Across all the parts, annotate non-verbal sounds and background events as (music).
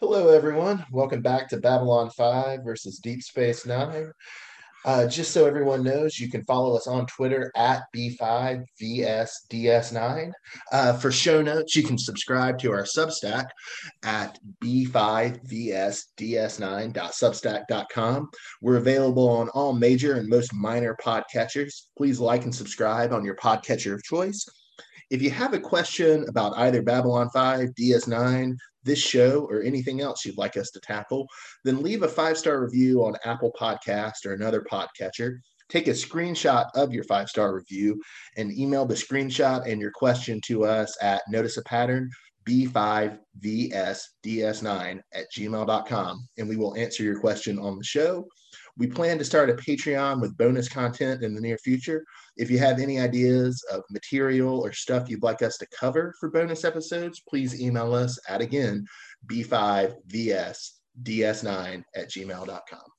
Hello, everyone. Welcome back to Babylon 5 versus Deep Space Nine. Uh, just so everyone knows, you can follow us on Twitter at B5VSDS9. Uh, for show notes, you can subscribe to our Substack at B5VSDS9.substack.com. We're available on all major and most minor podcatchers. Please like and subscribe on your podcatcher of choice. If you have a question about either Babylon 5, DS9, this show, or anything else you'd like us to tackle, then leave a five star review on Apple Podcast or another podcatcher. Take a screenshot of your five star review and email the screenshot and your question to us at notice a pattern b5vsds9 at gmail.com and we will answer your question on the show. We plan to start a Patreon with bonus content in the near future. If you have any ideas of material or stuff you'd like us to cover for bonus episodes, please email us at again b5vsds9 at gmail.com.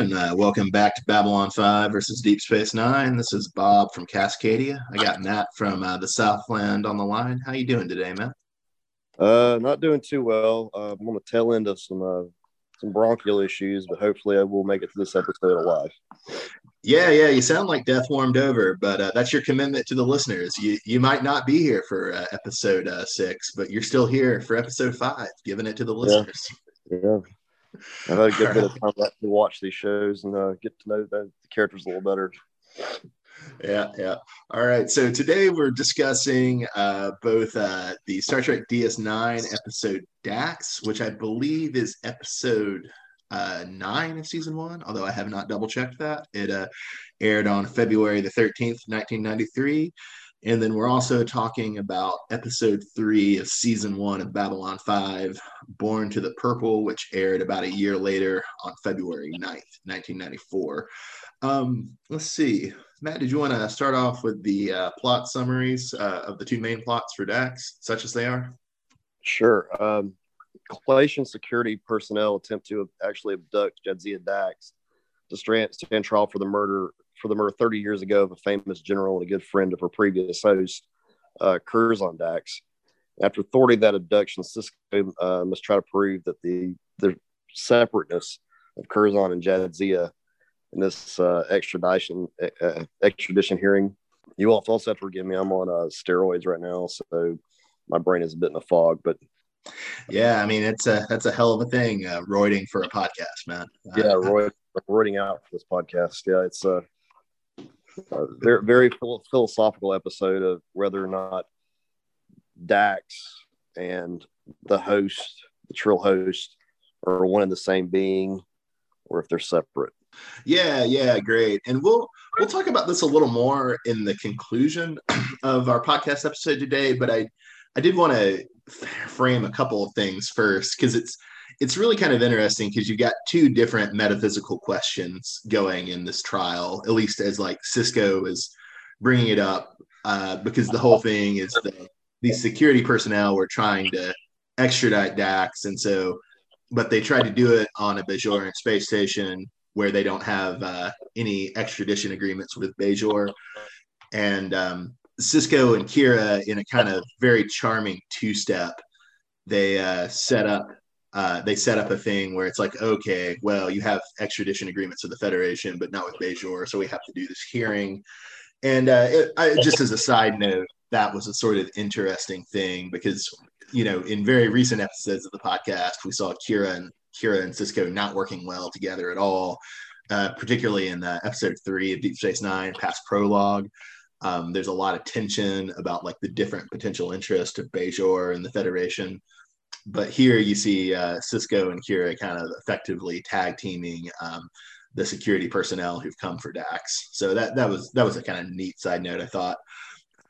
and uh, welcome back to Babylon 5 versus Deep Space Nine. This is Bob from Cascadia. I got Matt from uh, the Southland on the line. How you doing today, Matt? Uh, not doing too well. Uh, I'm on the tail end of some uh, some bronchial issues, but hopefully I will make it to this episode alive. Yeah, yeah, you sound like death warmed over, but uh, that's your commitment to the listeners. You you might not be here for uh, episode uh, six, but you're still here for episode five, giving it to the listeners. Yeah. I've had a good bit of (laughs) time to watch these shows and uh, get to know the, the characters a little better. Yeah, yeah. All right. So today we're discussing uh, both uh, the Star Trek DS9 episode Dax, which I believe is episode uh, nine of season one, although I have not double checked that. It uh, aired on February the 13th, 1993. And then we're also talking about episode three of season one of Babylon 5, Born to the Purple, which aired about a year later on February 9th, 1994. Um, let's see. Matt, did you want to start off with the uh, plot summaries uh, of the two main plots for Dax, such as they are? Sure. Um, security personnel attempt to actually abduct Jadzia Dax to stand trial for the murder for the murder 30 years ago of a famous general and a good friend of her previous host, uh, Curzon Dax. After thwarting that abduction, Sisko uh, must try to prove that the the separateness of Curzon and Jadzia in this uh, extradition uh, extradition hearing. You all also have to forgive me. I'm on uh, steroids right now, so my brain is a bit in a fog. But yeah, I mean it's a that's a hell of a thing, uh, roiding for a podcast, man. Yeah, roid, roiding out for this podcast. Yeah, it's a uh, very very philosophical episode of whether or not Dax and the host, the Trill host, are one and the same being, or if they're separate. Yeah, yeah, great. And we'll we'll talk about this a little more in the conclusion (clears throat) of our podcast episode today, but I I did want to frame a couple of things first because it's it's really kind of interesting because you've got two different metaphysical questions going in this trial, at least as like Sisko is bringing it up, uh, because the whole thing is the, security personnel were trying to extradite Dax, and so, but they tried to do it on a Bajoran space station where they don't have uh, any extradition agreements with Bajor, and um, Sisko and Kira, in a kind of very charming two-step, they uh, set up uh, they set up a thing where it's like, okay, well, you have extradition agreements with the Federation, but not with Bajor, so we have to do this hearing. And uh, it, I, just as a side note, that was a sort of interesting thing because, you know, in very recent episodes of the podcast, we saw Kira and Kira and Sisko not working well together at all, uh, particularly in uh, episode three of Deep Space Nine, past prologue. Um, there's a lot of tension about like the different potential interests of Bajor and the Federation. But here you see uh, Sisko and Kira kind of effectively tag teaming um, the security personnel who've come for Dax. So that that was that was a kind of neat side note I thought.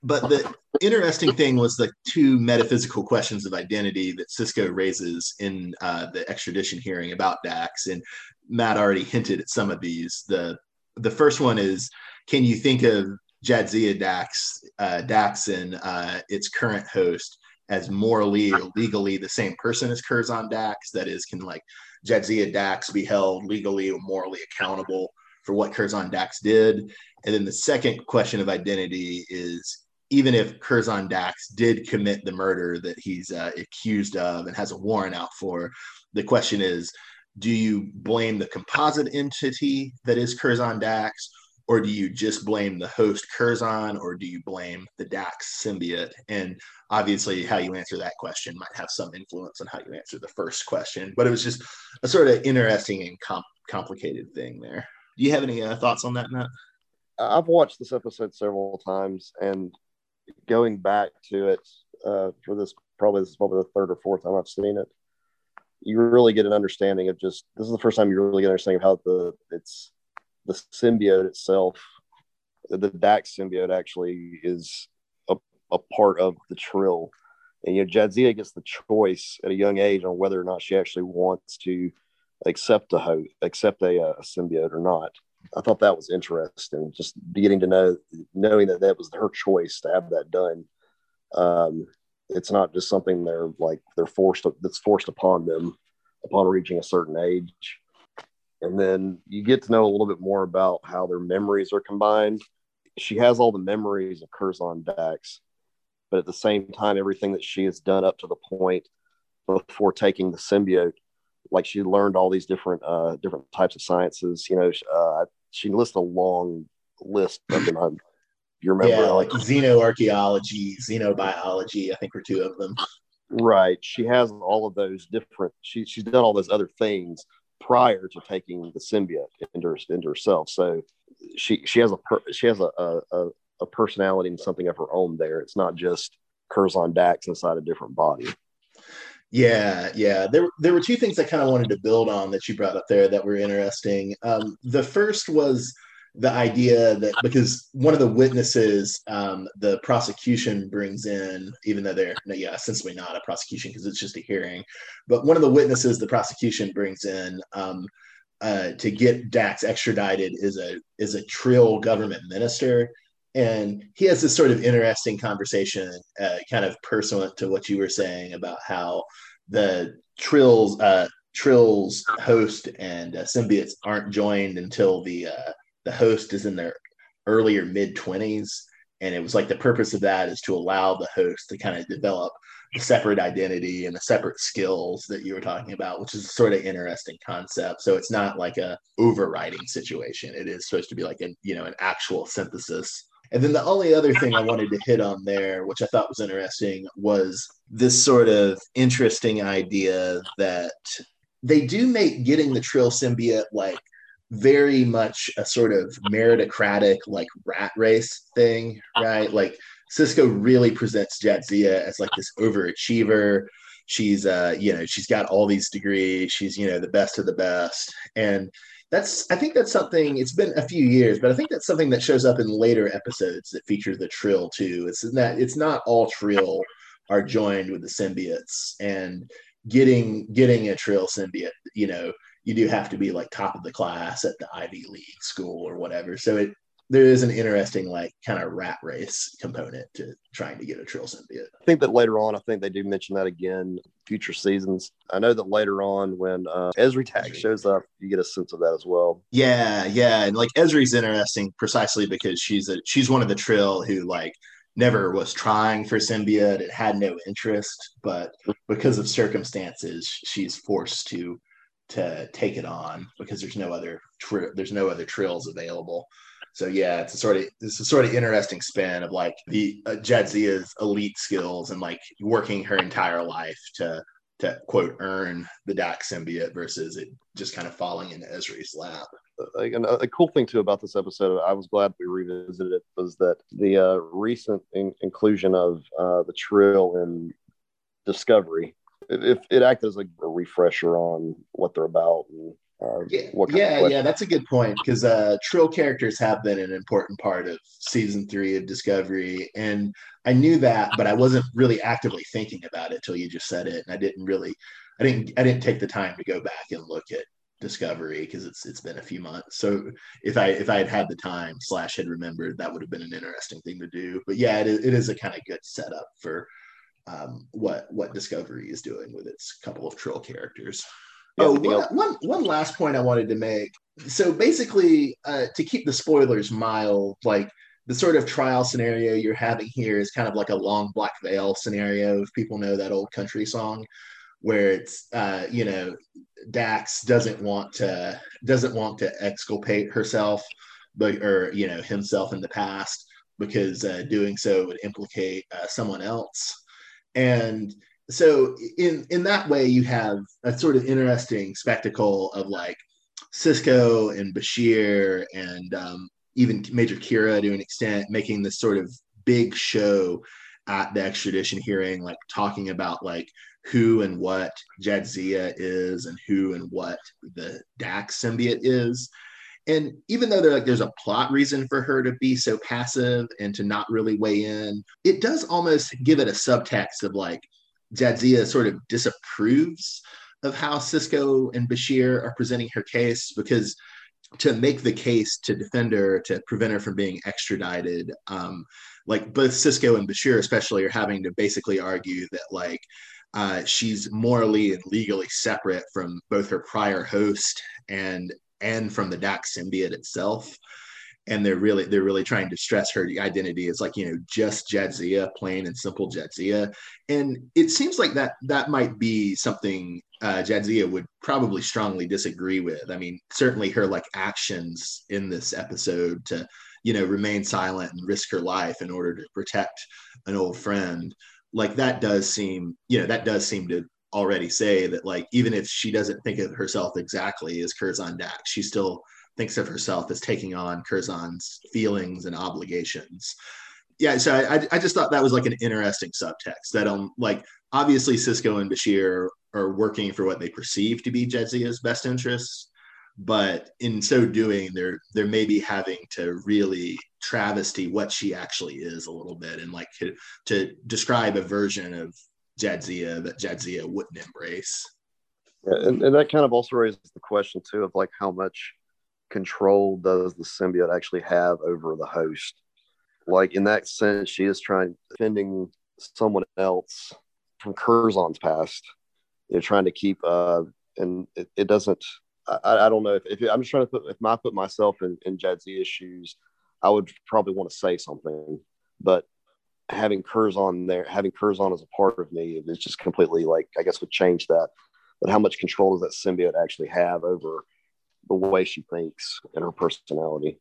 But the interesting thing was the two metaphysical questions of identity that Sisko raises in uh, the extradition hearing about Dax, and Matt already hinted at some of these. the The first one is, can you think of Jadzia Dax, uh, Daxon, uh, its current host, as morally or legally the same person as Curzon Dax? That is, can like Jadzia Dax be held legally or morally accountable for what Curzon Dax did? And then the second question of identity is even if Curzon Dax did commit the murder that he's uh, accused of and has a warrant out for, the question is do you blame the composite entity that is Curzon Dax, or do you just blame the host Curzon, or do you blame the Dax symbiote? And obviously, how you answer that question might have some influence on how you answer the first question. But it was just a sort of interesting and com- complicated thing there. Do you have any uh, thoughts on that, Matt? I've watched this episode several times, and going back to it uh, for this probably this is probably the third or fourth time I've seen it. You really get an understanding of just this is the first time you really get an understanding of how the it's the symbiote itself, the Dax symbiote actually is a, a part of the Trill. And you know, Jadzia gets the choice at a young age on whether or not she actually wants to accept a host, accept a, a symbiote or not. I thought that was interesting. Just getting to know, knowing that that was her choice to have that done. Um, it's not just something they're like they're forced to, that's forced upon them upon reaching a certain age. And then you get to know a little bit more about how their memories are combined. She has all the memories of Curzon Dax, but at the same time, everything that she has done up to the point before taking the symbiote like she learned all these different uh, different types of sciences. You know, uh, she lists a long list of them. I'm, you remember, yeah, like xenoarchaeology, xenobiology. I think were two of them. Right. She has all of those different. She she's done all those other things prior to taking the symbiote into, into herself. So she she has a she has a, a a personality and something of her own there. It's not just Curzon Dax inside a different body. Yeah, yeah. There, there were two things I kind of wanted to build on that you brought up there that were interesting. Um, the first was the idea that because one of the witnesses um, the prosecution brings in, even though they're yeah essentially not a prosecution because it's just a hearing, but one of the witnesses the prosecution brings in um, uh, to get Dax extradited is a is a Trill government minister. And he has this sort of interesting conversation, uh, kind of pursuant to what you were saying about how the Trills, uh, Trills host and uh, symbiotes aren't joined until the uh, the host is in their earlier mid twenties, and it was like the purpose of that is to allow the host to kind of develop a separate identity and the separate skills that you were talking about, which is a sort of interesting concept. So it's not like a overriding situation. It is supposed to be like a you know an actual synthesis and then the only other thing I wanted to hit on there, which I thought was interesting, was this sort of interesting idea that they do make getting the Trill symbiote like very much a sort of meritocratic, like rat race thing, right? Like Sisko really presents Jadzia as like this overachiever. She's uh, you know, she's got all these degrees, she's, you know, the best of the best. And that's I think that's something. It's been a few years, but I think that's something that shows up in later episodes that feature the Trill too. It's that it's not all Trill are joined with the symbiotes, and getting getting a Trill symbiote, you know, you do have to be like top of the class at the Ivy League school or whatever. So it there is an interesting like kind of rat race component to trying to get a Trill symbiote. I think that later on, I think they do mention that again future seasons. I know that later on when uh, Ezri Dax shows up, you get a sense of that as well. Yeah, yeah, and like Ezri's interesting precisely because she's a she's one of the Trill who like never was trying for symbiote. It had no interest, but because of circumstances, she's forced to to take it on because there's no other tri- there's no other trills available. So yeah, it's a sort of it's a sort of interesting spin of like the uh, Jadzia's elite skills and like working her entire life to to quote earn the Dax symbiote versus it just kind of falling into Ezri's lap. And a cool thing too about this episode, I was glad we revisited it, was that the uh, recent in- inclusion of uh, the Trill in Discovery, it, it, it acted as a refresher on what they're about and uh, yeah, yeah, yeah, that's a good point because uh, Trill characters have been an important part of season three of Discovery, and I knew that, but I wasn't really actively thinking about it till you just said it, and I didn't really, I didn't, I didn't take the time to go back and look at Discovery because it's it's been a few months. So if I if I had had the time slash had remembered, that would have been an interesting thing to do. But yeah, it it is a kind of good setup for um, what what Discovery is doing with its couple of Trill characters. Oh, one, one, one last point I wanted to make. So basically, uh, to keep the spoilers mild, like the sort of trial scenario you're having here is kind of like a long black veil scenario. If people know that old country song, where it's uh, you know Dax doesn't want to doesn't want to exculpate herself, but or you know himself in the past because uh, doing so would implicate uh, someone else, and so in in that way you have a sort of interesting spectacle of like Sisko and Bashir and um, even Major Kira to an extent making this sort of big show at the extradition hearing, like talking about like who and what Jadzia is and who and what the Dax symbiote is. And even though like, there's a plot reason for her to be so passive and to not really weigh in, it does almost give it a subtext of like, Jadzia sort of disapproves of how Sisko and Bashir are presenting her case because to make the case to defend her, to prevent her from being extradited, um, like both Sisko and Bashir, especially, are having to basically argue that like uh, she's morally and legally separate from both her prior host and and from the Dax symbiote itself and they're really they're really trying to stress her identity as like you know just Jadzia, plain and simple Jadzia, and it seems like that that might be something uh, Jadzia would probably strongly disagree with. I mean, certainly her like actions in this episode to you know remain silent and risk her life in order to protect an old friend, like that does seem you know that does seem to already say that like even if she doesn't think of herself exactly as Curzon Dax, she still thinks of herself as taking on Curzon's feelings and obligations. Yeah, so I, I just thought that was like an interesting subtext that um like obviously Sisko and Bashir are working for what they perceive to be Jadzia's best interests, but in so doing, they're they're maybe having to really travesty what she actually is a little bit and like to, to describe a version of Jadzia that Jadzia wouldn't embrace. Yeah, and, and that kind of also raises the question too of like how much control does the symbiote actually have over the host? Like in that sense, she is trying defending someone else from Curzon's past. They're trying to keep, uh, and it, it doesn't. I, I, don't know if, if I'm just trying to put if I put myself in in Jadzia's shoes, I would probably want to say something, but having Curzon there, having Curzon as a part of me, it's just completely like I guess would change that. But how much control does that symbiote actually have over the way she thinks and her personality.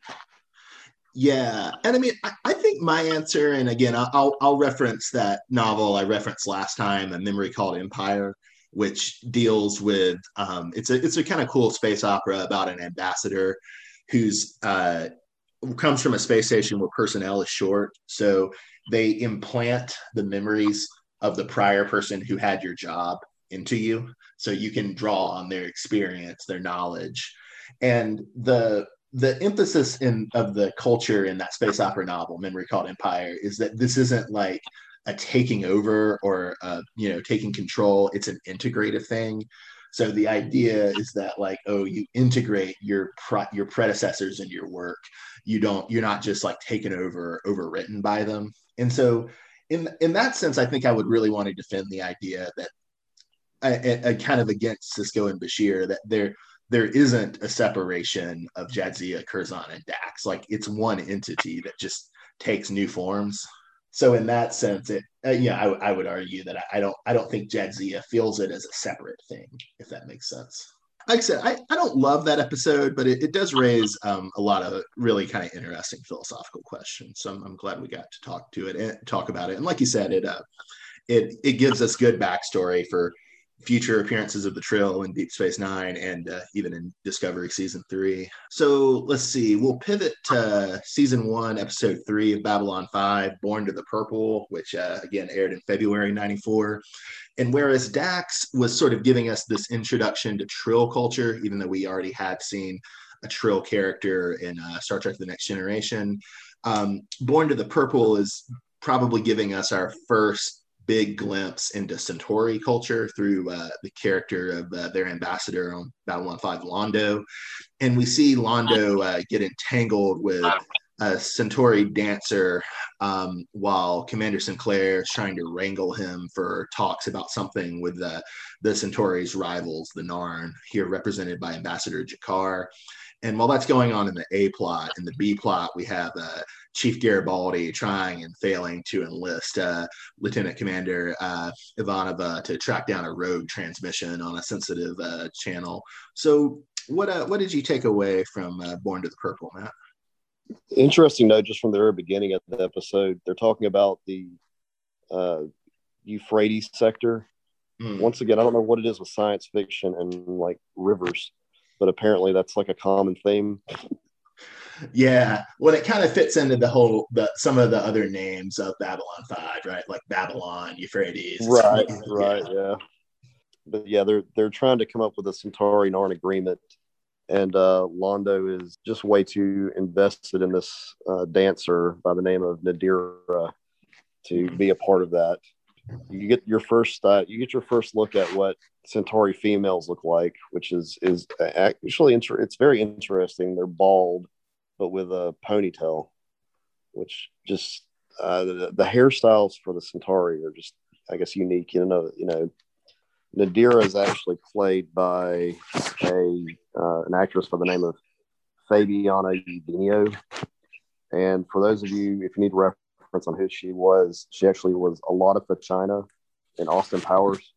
Yeah, and I mean, I, I, think my answer, and again, I'll I'll reference that novel I referenced last time, a memory called Empire, which deals with um, it's a it's a kind of cool space opera about an ambassador who's uh, comes from a space station where personnel is short, so they implant the memories of the prior person who had your job into you, so you can draw on their experience, their knowledge, and the the emphasis in of the culture in that space opera novel memory called empire is that this isn't like a taking over or a, you know taking control. It's an integrative thing. So the idea is that like oh you integrate your pro- your predecessors in your work. You don't you're not just like taken over overwritten by them and so in in that sense i think i would really want to defend the idea that I, I, kind of against Sisko and Bashir that they're there isn't a separation of Jadzia, Curzon, and Dax. Like it's one entity that just takes new forms. So in that sense, it uh, yeah, I, I, would argue that I, I, don't I don't think Jadzia feels it as a separate thing, if that makes sense. Like I said, I, I don't love that episode, but it, it does raise um, a lot of really kind of interesting philosophical questions. So I'm, I'm, glad we got to talk to it and talk about it. And like you said, it uh, it it gives us good backstory for future appearances of the Trill in Deep Space Nine and uh, even in Discovery season three. So let's see, we'll pivot to season one, episode three of Babylon 5, Born to the Purple, which uh, again aired in February 94. And whereas Dax was sort of giving us this introduction to Trill culture, even though we already had seen a Trill character in uh, Star Trek The Next Generation, um, Born to the Purple is probably giving us our first big glimpse into Centauri culture through uh, the character of uh, their ambassador on Babylon 5, Londo. And we see Londo uh, get entangled with a Centauri dancer um, while Commander Sinclair is trying to wrangle him for talks about something with the, the Centauri's rivals, the Narn, here represented by Ambassador G'Kar. And while that's going on in the A plot, in the B plot, we have uh, Chief Garibaldi trying and failing to enlist uh, Lieutenant Commander uh, Ivanova to track down a rogue transmission on a sensitive uh, channel. So, what uh, what did you take away from uh, Born to the Purple, Matt? Interesting note, just from the very beginning of the episode, they're talking about the uh, Euphrates sector. Mm. Once again, I don't know what it is with science fiction and like rivers but apparently that's like a common theme. Yeah, well, it kind of fits into the whole the some of the other names of Babylon Five, right? Like Babylon, Euphrates, right, right, yeah. yeah. But yeah, they're they're trying to come up with a Centauri Narn agreement, and uh, Londo is just way too invested in this uh, dancer by the name of Nadira to be a part of that you get your first uh, you get your first look at what Centauri females look like, which is is actually inter- it's very interesting. They're bald, but with a ponytail, which just uh, the, the hairstyles for the Centauri are just I guess unique. You know, you know, Nadira is actually played by a uh, an actress by the name of Fabiana Udenio. And for those of you, if you need reference reference on who she was. She actually was Alotta Fagina in Austin Powers.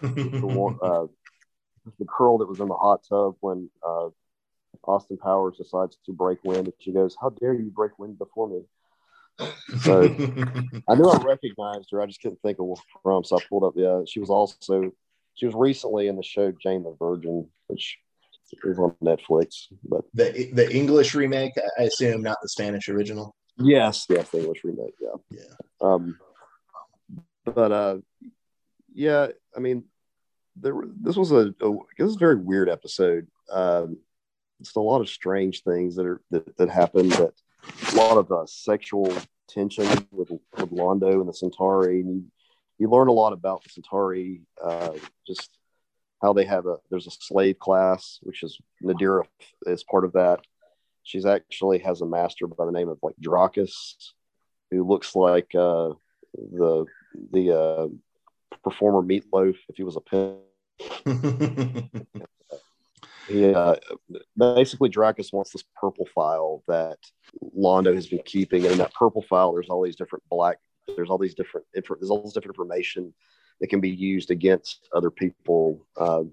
the, (laughs) one, uh, the girl that was in the hot tub when uh, Austin Powers decides to break wind, and she goes, "How dare you break wind before me?" So (laughs) I knew I recognized her. I just couldn't think of where from. So I pulled up. Yeah, she was also she was recently in the show Jane the Virgin, which is on Netflix. But the the English remake, I assume, not the Spanish original. Yes, yes, the English remake. Yeah, yeah. Um, but uh, yeah, I mean, there. This was a, a this was a very weird episode. Um, it's a lot of strange things that are that, that happened. That a lot of uh, sexual tension with with Londo and the Centauri. And you, you learn a lot about the Centauri. Uh, just how they have a there's a slave class, which is Nadira is part of that she's actually has a master by the name of like Trakis, who looks like uh, the the uh, performer Meatloaf if he was a pimp. (laughs) yeah, basically Trakis wants this purple file that Londo has been keeping, and in that purple file, there's all these different black, there's all these different, there's all this different information that can be used against other people, uh,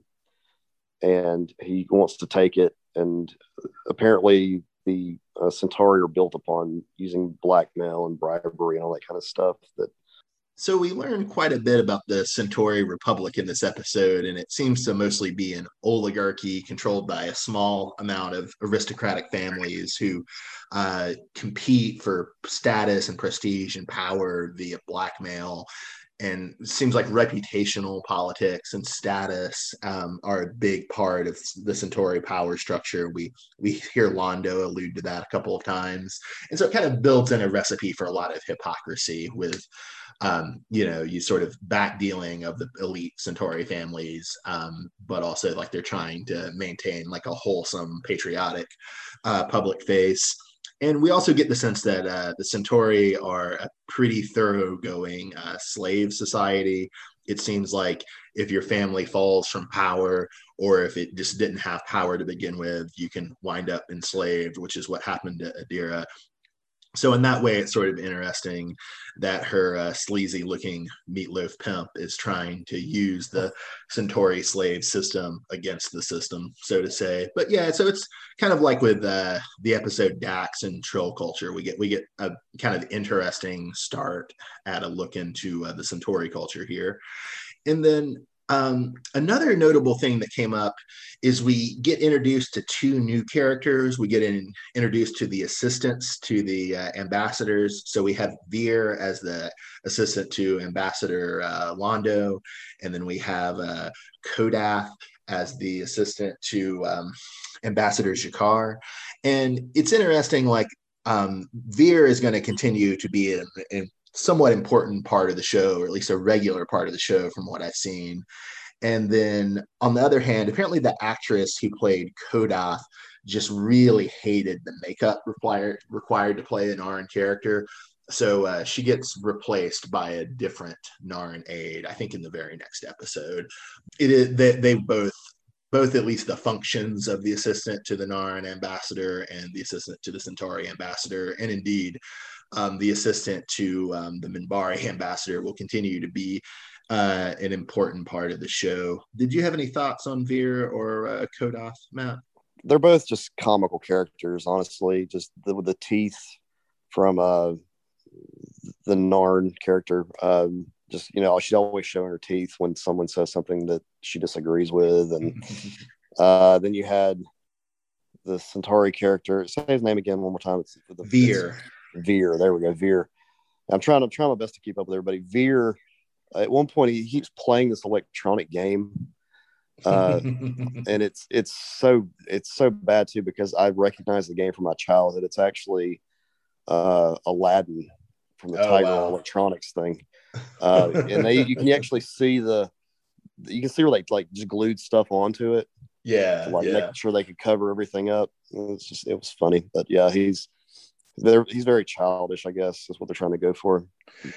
and he wants to take it and apparently the uh, Centauri are built upon using blackmail and bribery and all that kind of stuff. That so we learned quite a bit about the Centauri Republic in this episode, and it seems to mostly be an oligarchy controlled by a small amount of aristocratic families who uh, compete for status and prestige and power via blackmail and it seems like reputational politics and status um, are a big part of the Centauri power structure. We we hear Londo allude to that a couple of times, and so it kind of builds in a recipe for a lot of hypocrisy with, um, you know, you sort of back dealing of the elite Centauri families, um, but also like they're trying to maintain like a wholesome, patriotic uh, public face and we also get the sense that uh, the Centauri are a pretty thoroughgoing uh, slave society. It seems like if your family falls from power, or if it just didn't have power to begin with, you can wind up enslaved, which is what happened to Adira so in that way it's sort of interesting that her uh, sleazy looking meatloaf pimp is trying to use the centauri slave system against the system so to say. But yeah so it's kind of like with uh, the episode dax and Trill culture we get we get a kind of interesting start at a look into uh, the centauri culture here. And then um, another notable thing that came up is we get introduced to two new characters. We get in, introduced to the assistants to the uh, ambassadors. So we have Vir as the assistant to Ambassador uh, Londo, and then we have uh, Kodath as the assistant to um, Ambassador G'Kar. And it's interesting, like um, Vir is going to continue to be a somewhat important part of the show, or at least a regular part of the show from what I've seen. And then on the other hand, apparently the actress who played Kodath just really hated the makeup required required to play an Narn character. So uh, she gets replaced by a different Narn aide, I think in the very next episode. It is they, they both both at least the functions of the assistant to the Narn ambassador and the assistant to the Centauri ambassador, and indeed um, the assistant to um, the Minbari (laughs) ambassador will continue to be uh, an important part of the show. Did you have any thoughts on Vir or uh, Kodath, Matt? They're both just comical characters, honestly. Just the, the teeth from uh, the Narn character. Um, just you know, she's always showing her teeth when someone says something that she disagrees with, and (laughs) uh, then you had the Centauri character. Say his name again one more time. It's the Vir. Vir. There we go. Veer. I'm trying. I'm trying my best to keep up with everybody. Veer, At one point, he keeps playing this electronic game, uh, (laughs) and it's it's so it's so bad too because I recognize the game from my childhood. It's actually uh, Aladdin from the oh, Tiger wow. Electronics thing, uh, and they you can actually see the you can see where they like just glued stuff onto it. Yeah, like yeah. making sure they could cover everything up. It's just it was funny, but yeah, he's he's very childish, I guess, is what they're trying to go for.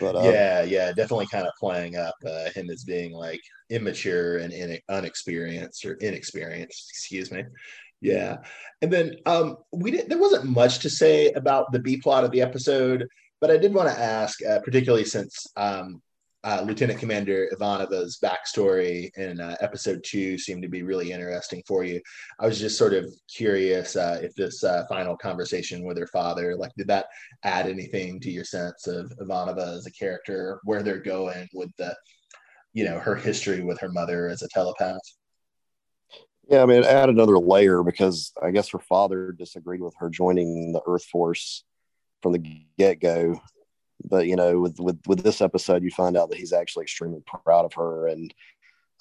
But uh, yeah, yeah, definitely kind of playing up uh, him as being like immature and in, unexperienced or inexperienced. Excuse me. Yeah, and then um, we didn't. There wasn't much to say about the B plot of the episode, but I did want to ask, uh, particularly since um, uh, Lieutenant Commander Ivanova's backstory in uh, episode two seemed to be really interesting for you. I was just sort of curious uh, if this uh, final conversation with her father, like, did that add anything to your sense of Ivanova as a character, where they're going with the, you know, her history with her mother as a telepath? Yeah, I mean, add another layer because I guess her father disagreed with her joining the Earth Force from the get go but you know with with with this episode you find out that he's actually extremely proud of her and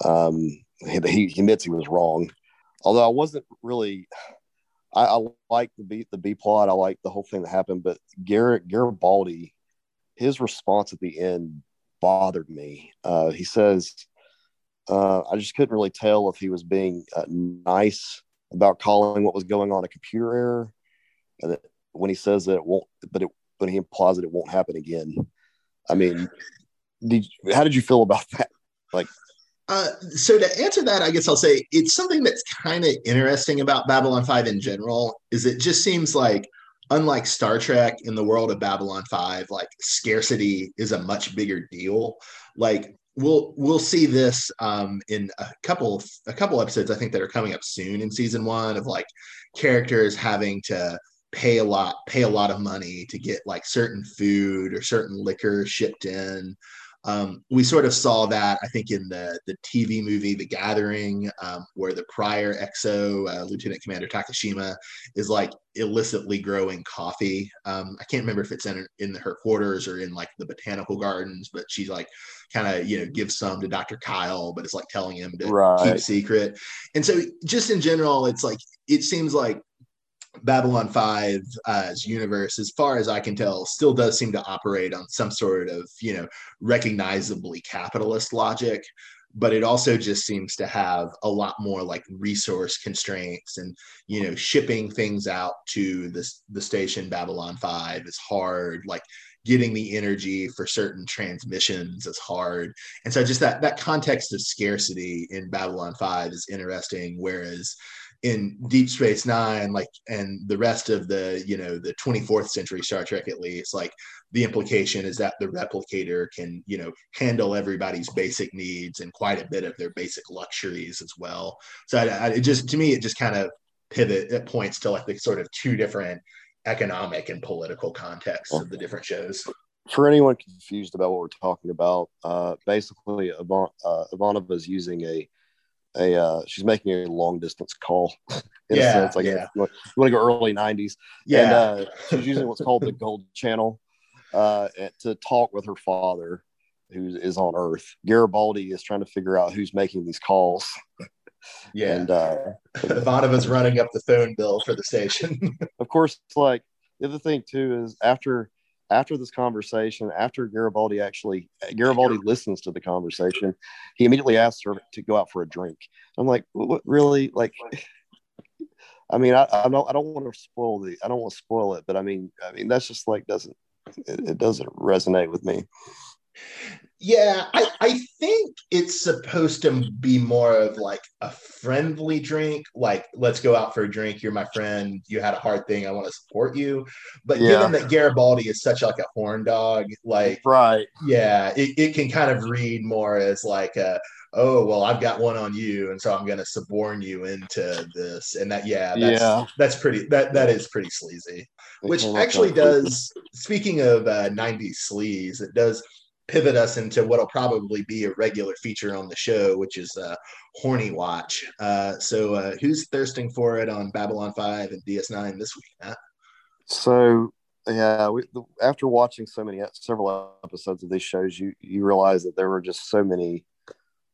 um he, he admits he was wrong. Although i wasn't really i, I like the b the b plot. I like the whole thing that happened but garrett garibaldi his response at the end bothered me. Uh he says uh i just couldn't really tell if he was being uh, nice about calling what was going on a computer error and when he says that it won't but it but he implies that it won't happen again. I mean, did how did you feel about that? Like, uh, so to answer that, I guess I'll say it's something that's kind of interesting about Babylon 5 in general, is it just seems like unlike Star Trek in the world of Babylon 5, like scarcity is a much bigger deal. Like we'll we'll see this um, in a couple a couple episodes I think that are coming up soon in season one of like characters having to pay a lot pay a lot of money to get like certain food or certain liquor shipped in. Um, we sort of saw that i think in the the tv movie the gathering um, where the prior exo uh, lieutenant commander takashima is like illicitly growing coffee. Um, i can't remember if it's in in her quarters or in like the botanical gardens but she's like kind of you know gives some to dr kyle but it's like telling him to right. keep secret. And so just in general it's like it seems like Babylon 5's uh, universe, as far as I can tell, still does seem to operate on some sort of, you know, recognizably capitalist logic, but it also just seems to have a lot more like resource constraints and, you know, shipping things out to this the station Babylon 5 is hard. Like getting the energy for certain transmissions is hard. And so just that that context of scarcity in Babylon 5 is interesting. Whereas in Deep Space Nine, like, and the rest of the, you know, the 24th century Star Trek, at least, like, the implication is that the replicator can, you know, handle everybody's basic needs and quite a bit of their basic luxuries as well. So I, I, it just, to me, it just kind of pivot, it points to like the sort of two different economic and political contexts of the different shows. for anyone confused about what we're talking about, uh, basically, uh, Ivanova is using a a uh, she's making a long distance call. (laughs) In yeah, a sense, like yeah. you want to go early '90s. Yeah, and, uh, she's using what's called the Gold Channel uh, to talk with her father, who is on Earth. Garibaldi is trying to figure out who's making these calls. (laughs) Yeah, and uh, (laughs) Ivanova's running up the phone bill for the station. of course, like the other thing too is after after this conversation, after Garibaldi actually Garibaldi listens to the conversation, he immediately asks her to go out for a drink. I'm like, what, really? Like, (laughs) I mean, I, I don't I don't want to spoil the I don't want to spoil it, but I mean, I mean that's just like doesn't it, it doesn't resonate with me. Yeah, I, I think it's supposed to be more of like a friendly drink, like let's go out for a drink. You're my friend. You had a hard thing. I want to support you. But yeah. given that Garibaldi is such like a horn dog, like right, yeah, it, it can kind of read more as like a oh well I've got one on you, and so I'm gonna suborn you into this. And that yeah, that's yeah. that's pretty that that is pretty sleazy. Which actually does speaking of uh 90s sleaze, it does pivot us into what'll probably be a regular feature on the show, which is uh, Horny Watch. Uh, so, uh, who's thirsting for it on Babylon 5 and DS9 this week, Matt? So, yeah, we, after watching so many several episodes of these shows, you you realize that there were just so many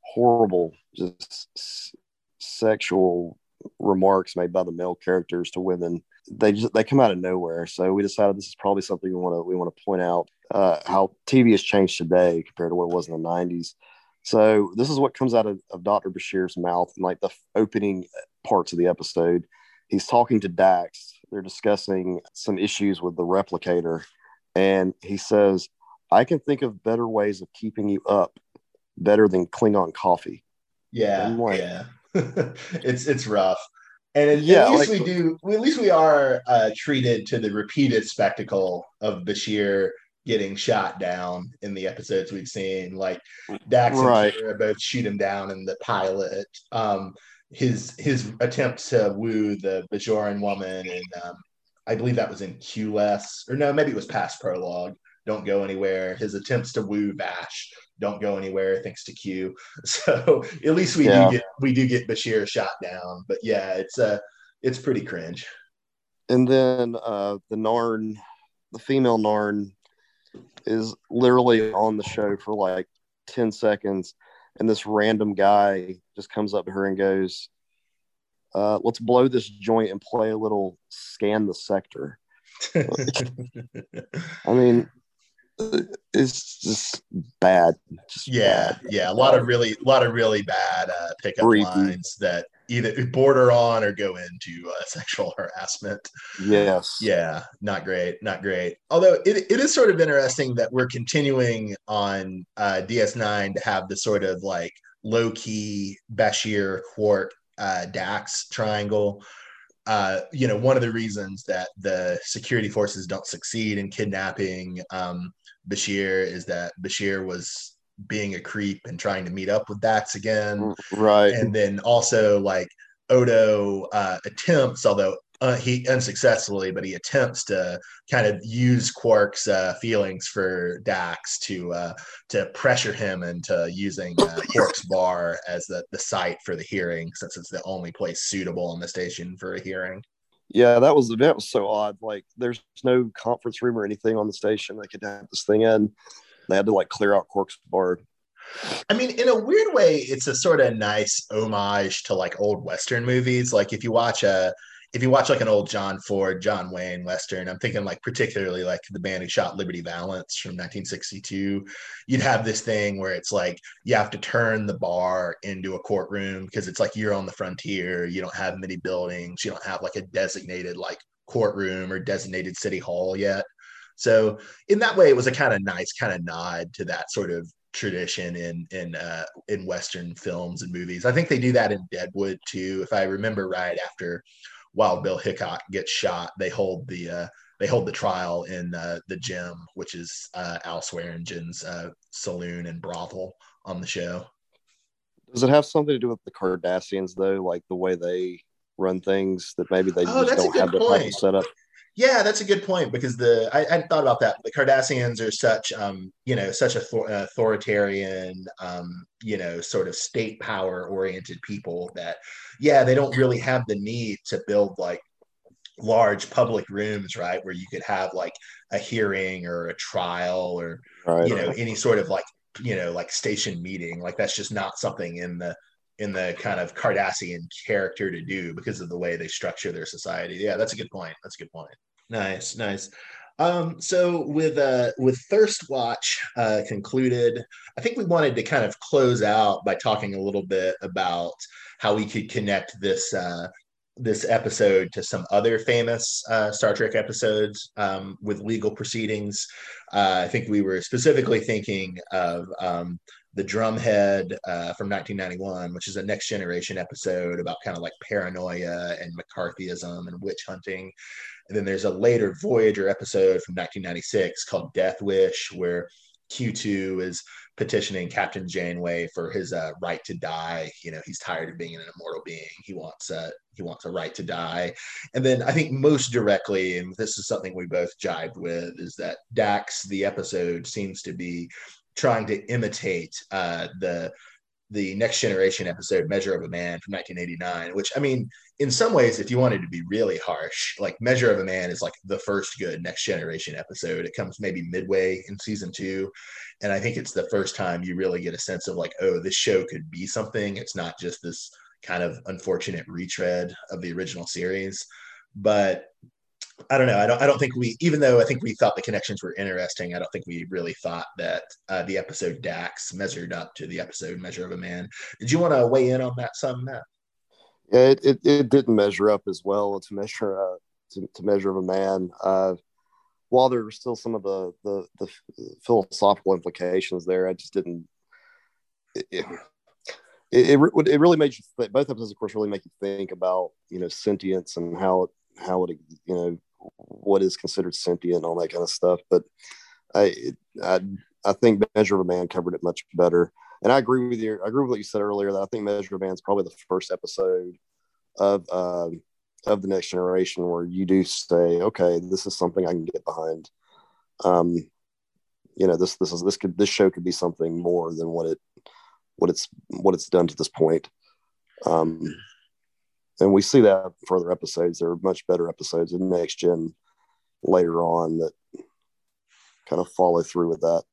horrible, just s- sexual remarks made by the male characters to women they just they come out of nowhere. So we decided this is probably something we want to we want to point out uh, how TV has changed today compared to what it was in the '90s. So this is what comes out of, of Dr. Bashir's mouth in like the opening parts of the episode. He's talking to Dax. They're discussing some issues with the replicator, and he says, "I can think of better ways of keeping you up, better than Klingon coffee." Yeah, like, yeah. (laughs) it's it's rough. And at, yeah, at least like, we do. At least we are uh, treated to the repeated spectacle of Bashir getting shot down in the episodes we've seen. Like Dax right. and Kira both shoot him down in the pilot. Um, his his attempt to woo the Bajoran woman, and um, I believe that was in Q less, or no, maybe it was past prologue. Don't go anywhere. His attempts to woo Vash don't go anywhere thanks to Q. (laughs) So at least we yeah. do get we do get Bashir shot down. But yeah, it's uh it's pretty cringe. And then uh the Narn, the female Narn is literally on the show for like 10 seconds and this random guy just comes up to her and goes uh, let's blow this joint and play a little scan the sector. (laughs) I mean it's just bad. Just yeah, bad. yeah, a lot of really, a lot of really bad uh, pickup lines that either border on or go into uh, (laughs) sexual harassment. Yes. Yeah, not great, not great. Although it, it is sort of interesting that we're continuing on uh, DS9 to have this sort of like low key Bashir Quark uh, Dax triangle uh, you know, one of the reasons that the security forces don't succeed in kidnapping um, Bashir is that Bashir was being a creep and trying to meet up with Dax again. Right. And then also like Odo uh, attempts, although uh, he unsuccessfully, but he attempts to kind of use Quark's uh, feelings for Dax to uh, to pressure him into using uh, (laughs) Quark's bar as the, the site for the hearing, since it's the only place suitable on the station for a hearing. Yeah, that was that was so odd. Like, there's no conference room or anything on the station they could have this thing in. They had to like clear out Quark's bar. I mean, in a weird way, it's a sort of nice homage to like old Western movies. Like if you watch a if you watch like an old John Ford, John Wayne Western, I'm thinking like particularly like the man who shot Liberty Valance from 1962, you'd have this thing where it's like you have to turn the bar into a courtroom because it's like you're on the frontier. You don't have many buildings. You don't have like a designated like courtroom or designated city hall yet. So in that way, it was a kind of nice kind of nod to that sort of tradition in in uh, in Western films and movies. I think they do that in Deadwood too, if I remember right. After Wild Bill Hickok gets shot, they hold the uh, they hold the trial in uh, the Gem, which is uh, Al Swearengen's uh, saloon and brothel on the show. Does it have something to do with the Cardassians though, like the way they run things that maybe they oh, just don't have the of setup? Yeah, that's a good point because the I, I thought about that. The Cardassians are such, um, you know, such a authoritarian, um, you know, sort of state power oriented people that, yeah, they don't really have the need to build like large public rooms, right, where you could have like a hearing or a trial or right. you know any sort of like you know like station meeting. Like that's just not something in the in the kind of Cardassian character to do because of the way they structure their society. Yeah, that's a good point. That's a good point. Nice, nice. Um, so with uh, with Thirst Watch uh, concluded, I think we wanted to kind of close out by talking a little bit about how we could connect this uh, this episode to some other famous uh, Star Trek episodes um, with legal proceedings. Uh, I think we were specifically thinking of um, the Drumhead uh, from 1991, which is a next generation episode about kind of like paranoia and McCarthyism and witch hunting. And then there's a later Voyager episode from 1996 called Death Wish, where Q2 is petitioning Captain Janeway for his uh, right to die. You know, he's tired of being an immortal being. He wants uh, he wants a right to die. And then I think most directly, and this is something we both jibed with, is that Dax the episode seems to be trying to imitate uh, the the next generation episode measure of a man from 1989 which i mean in some ways if you wanted to be really harsh like measure of a man is like the first good next generation episode. It comes maybe midway in season two and i think it's the first time you really get a sense of like oh this show could be something. It's not just this kind of unfortunate retread of the original series. But I don't know. I don't. I don't think we, even though I think we thought the connections were interesting, I don't think we really thought that uh, the episode Dax measured up to the episode Measure of a Man. Did you want to weigh in on that some, Matt? Yeah, it, it, it didn't measure up as well to measure uh, to, to measure of a man. Uh, while there were still some of the, the, the philosophical implications there, I just didn't. It, it, it, it, really made you think, both episodes, of course, really make you think about you know sentience and how it how it you know what is considered sentient and all that kind of stuff. But I, I, I think Measure of a Man covered it much better. And I agree with you. I agree with what you said earlier that I think Measure of a Man is probably the first episode of uh, of the Next Generation where you do say, okay, this is something I can get behind. Um, you know, this this is this could this show could be something more than what it what it's what it's done to this point. Um, and we see that in further episodes. There are much better episodes in next gen later on that kind of follow through with that.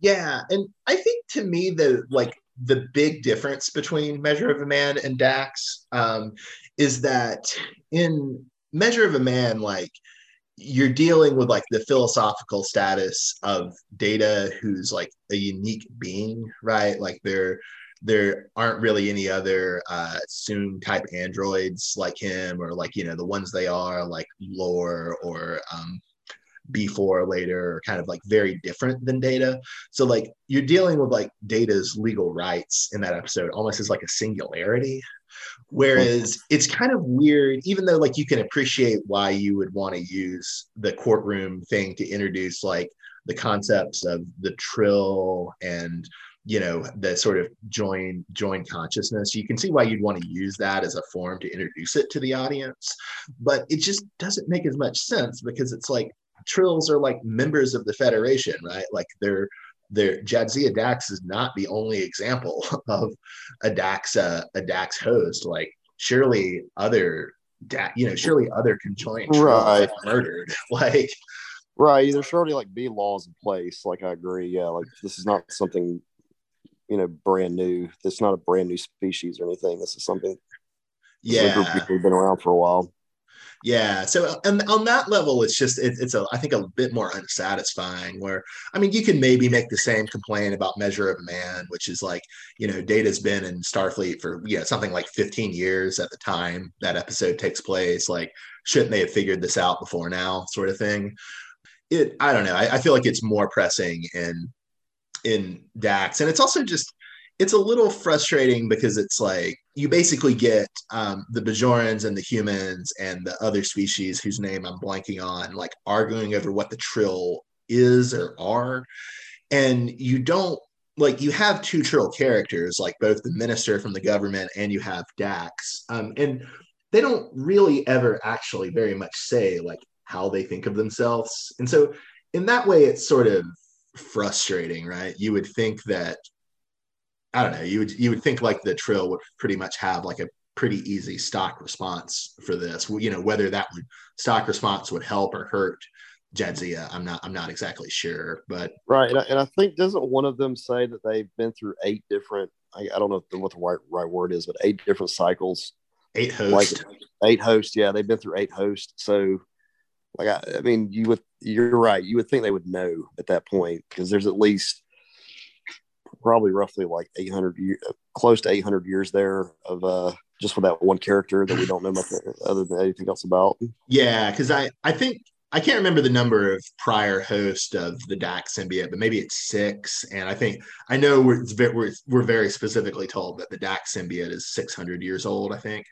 Yeah, and I think to me the like the big difference between Measure of a Man and Dax um, is that in Measure of a Man, like you're dealing with like the philosophical status of Data, who's like a unique being, right? Like they're there aren't really any other uh, Soong type androids like him, or like you know the ones they are like Lore or um, B4 later, are kind of like very different than Data. So like you're dealing with like Data's legal rights in that episode almost as like a singularity. Whereas it's kind of weird, even though like you can appreciate why you would want to use the courtroom thing to introduce like the concepts of the trill and you know the sort of join join consciousness. You can see why you'd want to use that as a form to introduce it to the audience but it just doesn't make as much sense because it's like trills are like members of the federation right? Like they're they're Jadzia Dax is not the only example (laughs) of a Dax uh, a Dax host. Like surely other da- you know surely other conjoined right. murdered. (laughs) Like right there's surely like be laws in place. Like i agree. Yeah like this is not something you know brand new. It's not a brand new species or anything. This is something. Yeah, people have been around for a while. Yeah. So and on that level, it's just it, it's a I think a bit more unsatisfying. Where I mean, you can maybe make the same complaint about Measure of a Man, which is like you know Data's been in Starfleet for yeah something like 15 years at the time that episode takes place. Like, shouldn't they have figured this out before now, sort of thing. It I don't know. I, I feel like it's more pressing in in Dax, and it's also just it's a little frustrating because it's like you basically get um, the Bajorans and the humans and the other species whose name I'm blanking on, like arguing over what the Trill is or are, and you don't like you have two Trill characters, like both the minister from the government and you have Dax, um, and they don't really ever actually very much say like how they think of themselves. And so in that way, it's sort of frustrating, right? You would think that I don't know, you would you would think like the trill would pretty much have like a pretty easy stock response for this. You know, whether that would stock response would help or hurt Jadzia, I'm not I'm not exactly sure, but right. And I, and I think doesn't one of them say that they've been through eight different I, I don't know what the right right word is, but eight different cycles. Eight hosts. Like eight hosts, yeah, they've been through eight hosts. So like I, I mean, you would you're right. You would think they would know at that point because there's at least probably roughly like 800 years, close to 800 years there of uh just for that one character that we don't know much other than anything else about. Yeah, because I I think I can't remember the number of prior hosts of the Dax symbiote, but maybe it's six. And I think I know we're we're, we're very specifically told that the Dax symbiote is 600 years old. I think,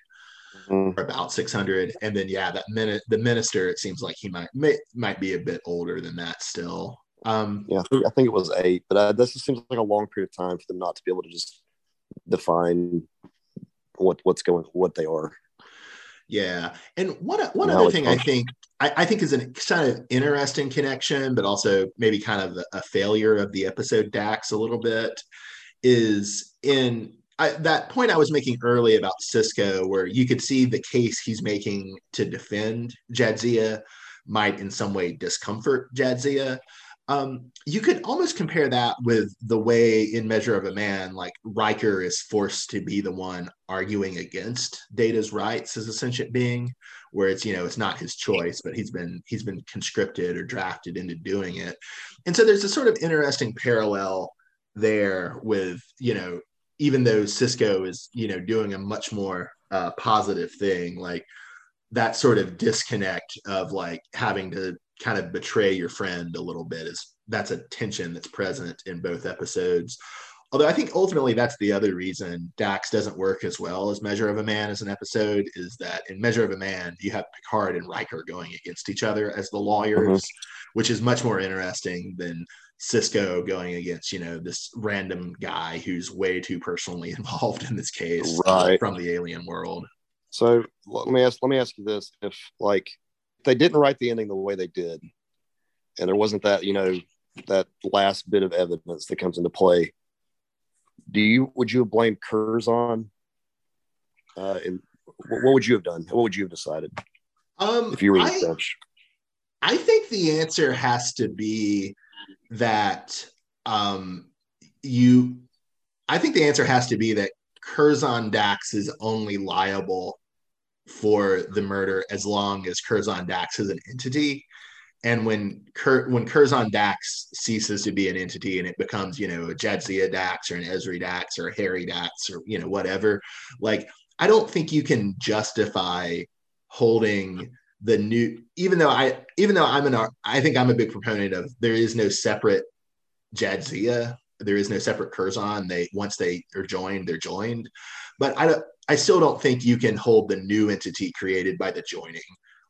mm-hmm. or about 600. And then yeah, that minute the minister, it seems like he might may, might be a bit older than that still. Um, yeah, I think, I think, it was eight, but uh, this just seems like a long period of time for them not to be able to just define what what's going what they are. Yeah, and one one other thing I think I, I, think is an kind of interesting connection, but also maybe kind of a, a failure of the episode Dax a little bit is in I, that point I was making early about Sisko, where you could see the case he's making to defend Jadzia might in some way discomfort Jadzia. Um, you could almost compare that with the way in Measure of a Man, like Riker is forced to be the one arguing against Data's rights as a sentient being, where it's you know it's not his choice, but he's been he's been conscripted or drafted into doing it. And so there's a sort of interesting parallel there with you know even though Sisko is you know doing a much more uh, positive thing, like that sort of disconnect of like having to kind of betray your friend a little bit is that's a tension that's present in both episodes. Although I think ultimately that's the other reason Dax doesn't work as well as Measure of a Man as an episode is that in Measure of a Man you have Picard and Riker going against each other as the lawyers, mm-hmm. which is much more interesting than Sisko going against you know this random guy who's way too personally (laughs) involved in this case right. from the alien world. So let me ask let me ask you this: if like if they didn't write the ending the way they did, and there wasn't that you know that last bit of evidence that comes into play, do you would you have blamed Curzon? Uh, and what would you have done? What would you have decided um, if you were the bench? I think the answer has to be that um, you. I think the answer has to be that Curzon Dax is only liable for the murder as long as Curzon Dax is an entity. And when when Curzon Dax ceases to be an entity and it becomes, you know, a Jadzia Dax or an Ezri Dax or a Harry Dax or, you know, whatever, like, I don't think you can justify holding the new, even though I, even though I'm an, I think I'm a big proponent of there is no separate Jadzia there is no separate Curzon. They once they are joined, they're joined. But I don't, I still don't think you can hold the new entity created by the joining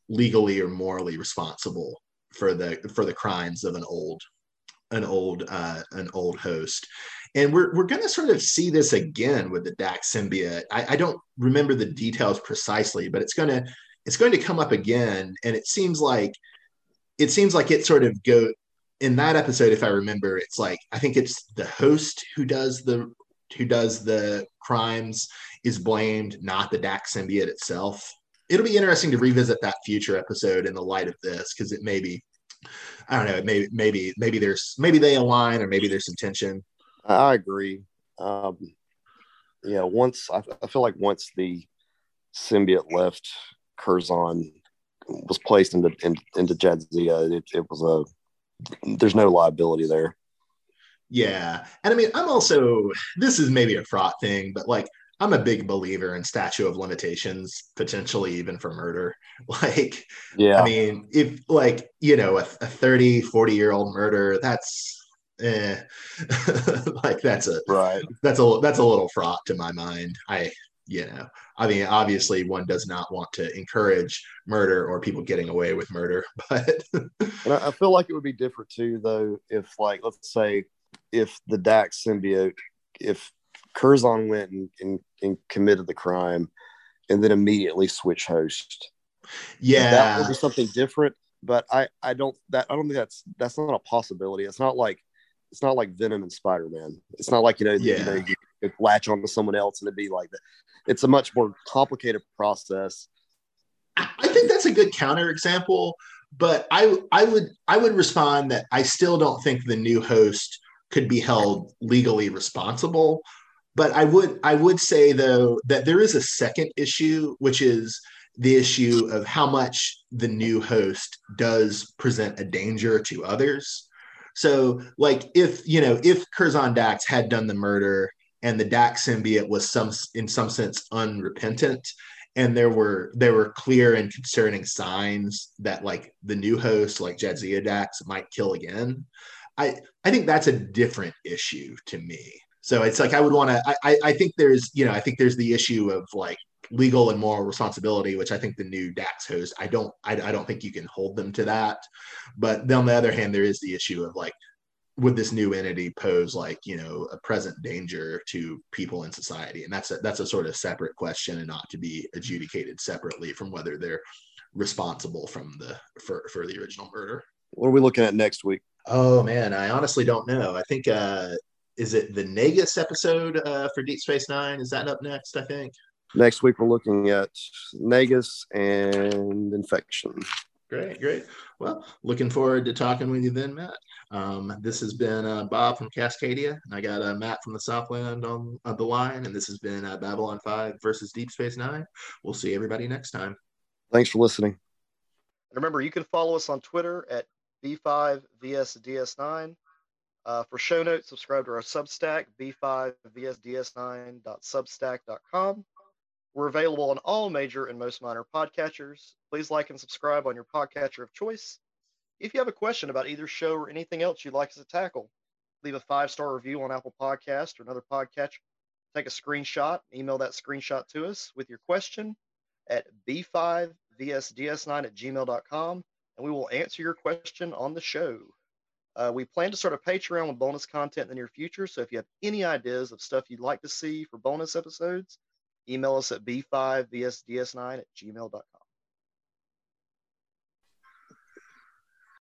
legally or morally responsible for the for the crimes of an old an old uh, an old host. And we're we're going to sort of see this again with the Dax symbiote. I, I don't remember the details precisely, but it's going to it's going to come up again, and it seems like it seems like it sort of go in that episode, if I remember, it's like I think it's the host who does the who does the crimes is blamed, not the Dax symbiote itself. It'll be interesting to revisit that future episode in the light of this because it may be, I don't know, maybe maybe maybe there's maybe they align or maybe there's some tension. I agree. Um, yeah, once I, I feel like once the symbiote left Curzon was placed into in, into Jadzia, it, it was a there's no liability there. Yeah. And I mean, I'm also, this is maybe a fraught thing, but like, I'm a big believer in statute of limitations, potentially even for murder. (laughs) Like, yeah, I mean, if like, you know, a, a 30, 40 year old murder, that's, eh, (laughs) like that's a, right. That's a, that's a little fraught to my mind. I, you know, I mean, obviously, one does not want to encourage murder or people getting away with murder, (laughs) but I feel like it would be different too, though. If, like, let's say, if the Dax symbiote, if Curzon went and, and, and committed the crime, and then immediately switch host. Yeah, that would be something different. But I, I don't that I don't think that's that's not a possibility. It's not like it's not like Venom and Spider Man. It's not like you know, yeah. you know you could latch onto someone else and it'd be like that. It's a much more complicated process. I think that's a good counterexample, but I I would I would respond that I still don't think the new host could be held legally responsible. But I would I would say though that there is a second issue, which is the issue of how much the new host does present a danger to others. So, like if you know if Curzon Dax had done the murder and the Dax symbiote was some in some sense unrepentant, and there were there were clear and concerning signs that like the new host like Jadzia Dax might kill again. I I think that's a different issue to me. So it's like I would want to. I I think there's you know I think there's the issue of like legal and moral responsibility, which I think the new Dax host. I don't I, I don't think you can hold them to that. But on the other hand, there is the issue of like would this new entity pose like you know a present danger to people in society and that's a that's a sort of separate question and not to be adjudicated separately from whether they're responsible from the for, for the original murder what are we looking at next week oh man i honestly don't know i think uh is it the Nagus episode uh, for Deep Space Nine? Is that up next? I think. Next week we're looking at Nagus and infection. Great, great. Well, looking forward to talking with you then, Matt. Um, this has been uh, Bob from Cascadia. And I got uh, Matt from the Southland on, on the line, and this has been uh, Babylon 5 versus Deep Space Nine. We'll see everybody next time. Thanks for listening. Remember, you can follow us on Twitter at B5VSDS9. Uh, for show notes, subscribe to our Substack, b5vsds9.substack.com. We're available on all major and most minor podcatchers. Please like and subscribe on your podcatcher of choice. If you have a question about either show or anything else you'd like us to tackle, leave a five star review on Apple Podcast or another podcatcher. Take a screenshot, email that screenshot to us with your question at b5vsds9 at gmail.com, and we will answer your question on the show. Uh, we plan to start a Patreon with bonus content in the near future. So if you have any ideas of stuff you'd like to see for bonus episodes, email us at b5vsds9 at gmail.com.